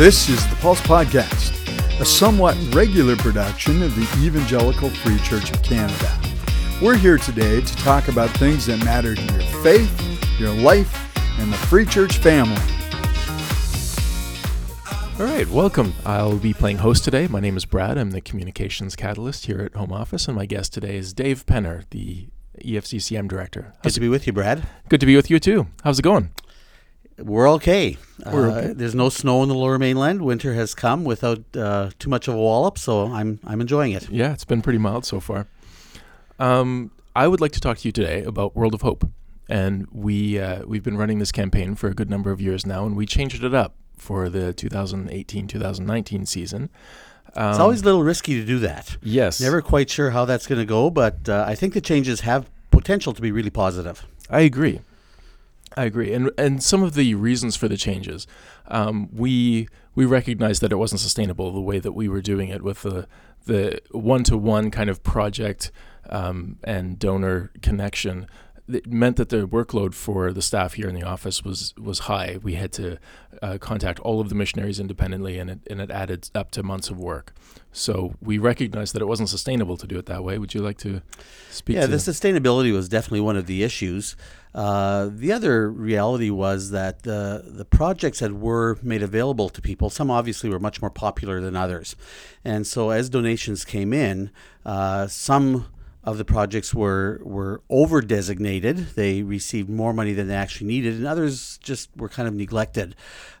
This is the Pulse Podcast, a somewhat regular production of the Evangelical Free Church of Canada. We're here today to talk about things that matter to your faith, your life, and the Free Church family. All right, welcome. I'll be playing host today. My name is Brad. I'm the communications catalyst here at Home Office, and my guest today is Dave Penner, the EFCCM director. Good to be with you, Brad. Good to be with you too. How's it going? We're okay. We're Uh, okay. there's no snow in the lower mainland. Winter has come without uh, too much of a wallop, so I'm I'm enjoying it. Yeah, it's been pretty mild so far. Um, I would like to talk to you today about World of Hope, and we uh, we've been running this campaign for a good number of years now, and we changed it up for the 2018-2019 season. Um, It's always a little risky to do that. yes, Never quite sure how that's going to go, but uh, I think the changes have potential to be really positive. I agree. I agree, and and some of the reasons for the changes, um, we we recognized that it wasn't sustainable the way that we were doing it with the the one to one kind of project um, and donor connection. It meant that the workload for the staff here in the office was was high. We had to uh, contact all of the missionaries independently, and it and it added up to months of work. So we recognized that it wasn't sustainable to do it that way. Would you like to speak? Yeah, to the sustainability was definitely one of the issues. Uh, the other reality was that the the projects that were made available to people, some obviously were much more popular than others, and so as donations came in, uh, some of the projects were were over designated. They received more money than they actually needed, and others just were kind of neglected.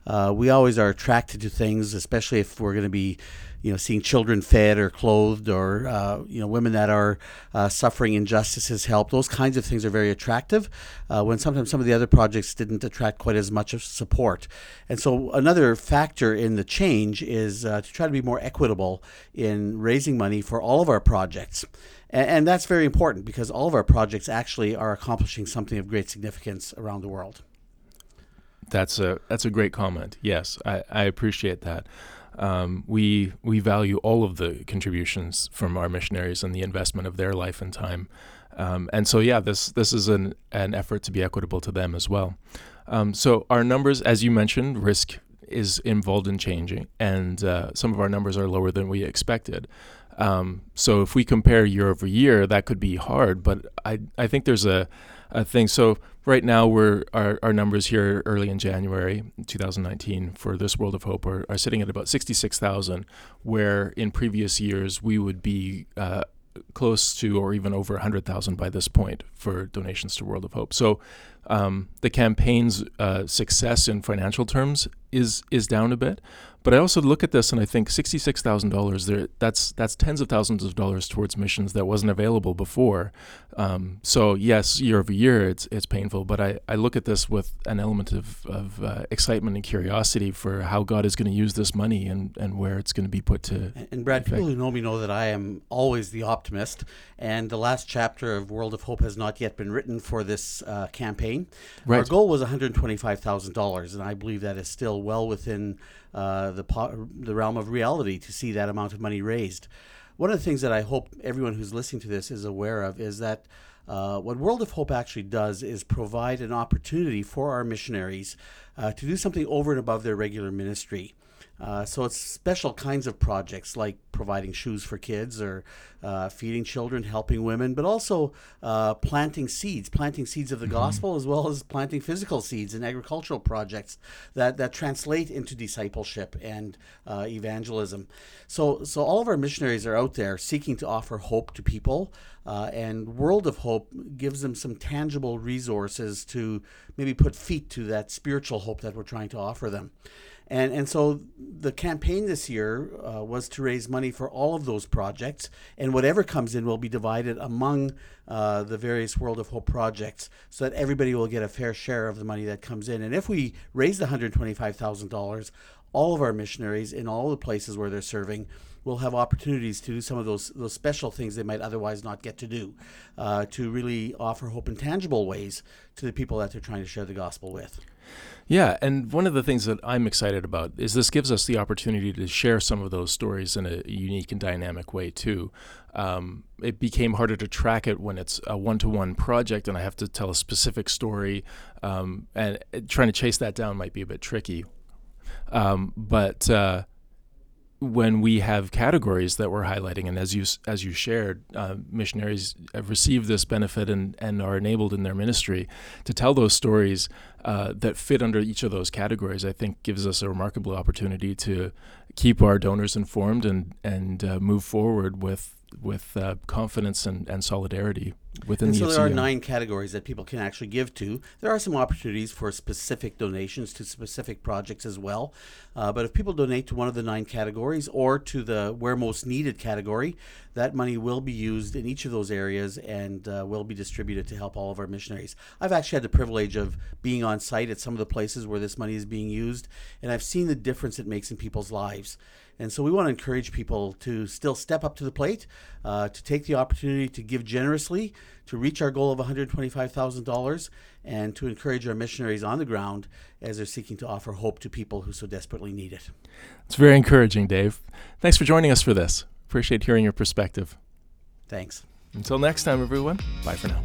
Uh, we always are attracted to things, especially if we're going to be you know, seeing children fed or clothed, or uh, you know, women that are uh, suffering injustices helped. Those kinds of things are very attractive. Uh, when sometimes some of the other projects didn't attract quite as much of support, and so another factor in the change is uh, to try to be more equitable in raising money for all of our projects. And, and that's very important because all of our projects actually are accomplishing something of great significance around the world. That's a that's a great comment. Yes, I, I appreciate that. Um, we we value all of the contributions from our missionaries and the investment of their life and time. Um, and so yeah, this this is an an effort to be equitable to them as well. Um, so our numbers, as you mentioned, risk is involved in changing, and uh, some of our numbers are lower than we expected. Um, so if we compare year over year, that could be hard. But I I think there's a a thing. So right now we're our, our numbers here early in January 2019 for this World of Hope are, are sitting at about 66,000, where in previous years we would be uh, close to or even over 100,000 by this point for donations to World of Hope. So um, the campaign's uh, success in financial terms is is down a bit, but I also look at this and I think sixty-six thousand dollars. There, that's that's tens of thousands of dollars towards missions that wasn't available before. Um, so yes, year over year, it's it's painful, but I, I look at this with an element of of uh, excitement and curiosity for how God is going to use this money and and where it's going to be put to. And- And Brad, people who know me know that I am always the optimist. And the last chapter of World of Hope has not yet been written for this uh, campaign. Our goal was one hundred twenty-five thousand dollars, and I believe that is still well within uh, the the realm of reality to see that amount of money raised. One of the things that I hope everyone who's listening to this is aware of is that. Uh, what World of Hope actually does is provide an opportunity for our missionaries uh, to do something over and above their regular ministry. Uh, so it's special kinds of projects like providing shoes for kids or uh, feeding children, helping women, but also uh, planting seeds, planting seeds of the gospel, as well as planting physical seeds in agricultural projects that, that translate into discipleship and uh, evangelism. So, so all of our missionaries are out there seeking to offer hope to people, uh, and World of Hope gives them some tangible resources to maybe put feet to that spiritual hope that we're trying to offer them. And, and so the campaign this year uh, was to raise money for all of those projects, and whatever comes in will be divided among uh, the various World of Hope projects so that everybody will get a fair share of the money that comes in. And if we raise the $125,000, all of our missionaries in all the places where they're serving will have opportunities to do some of those those special things they might otherwise not get to do, uh, to really offer hope in tangible ways to the people that they're trying to share the gospel with. Yeah, and one of the things that I'm excited about is this gives us the opportunity to share some of those stories in a unique and dynamic way too. Um, it became harder to track it when it's a one-to-one project, and I have to tell a specific story, um, and uh, trying to chase that down might be a bit tricky. Um, but uh, when we have categories that we're highlighting, and as you as you shared, uh, missionaries have received this benefit and and are enabled in their ministry to tell those stories uh, that fit under each of those categories. I think gives us a remarkable opportunity to keep our donors informed and and uh, move forward with with uh, confidence and, and solidarity within and the so FCM. there are nine categories that people can actually give to. There are some opportunities for specific donations to specific projects as well. Uh, but if people donate to one of the nine categories or to the where most needed category, that money will be used in each of those areas and uh, will be distributed to help all of our missionaries. I've actually had the privilege of being on site at some of the places where this money is being used, and I've seen the difference it makes in people's lives. And so we want to encourage people to still step up to the plate, uh, to take the opportunity to give generously, to reach our goal of $125,000, and to encourage our missionaries on the ground as they're seeking to offer hope to people who so desperately need it. It's very encouraging, Dave. Thanks for joining us for this. Appreciate hearing your perspective. Thanks. Until next time, everyone, bye for now.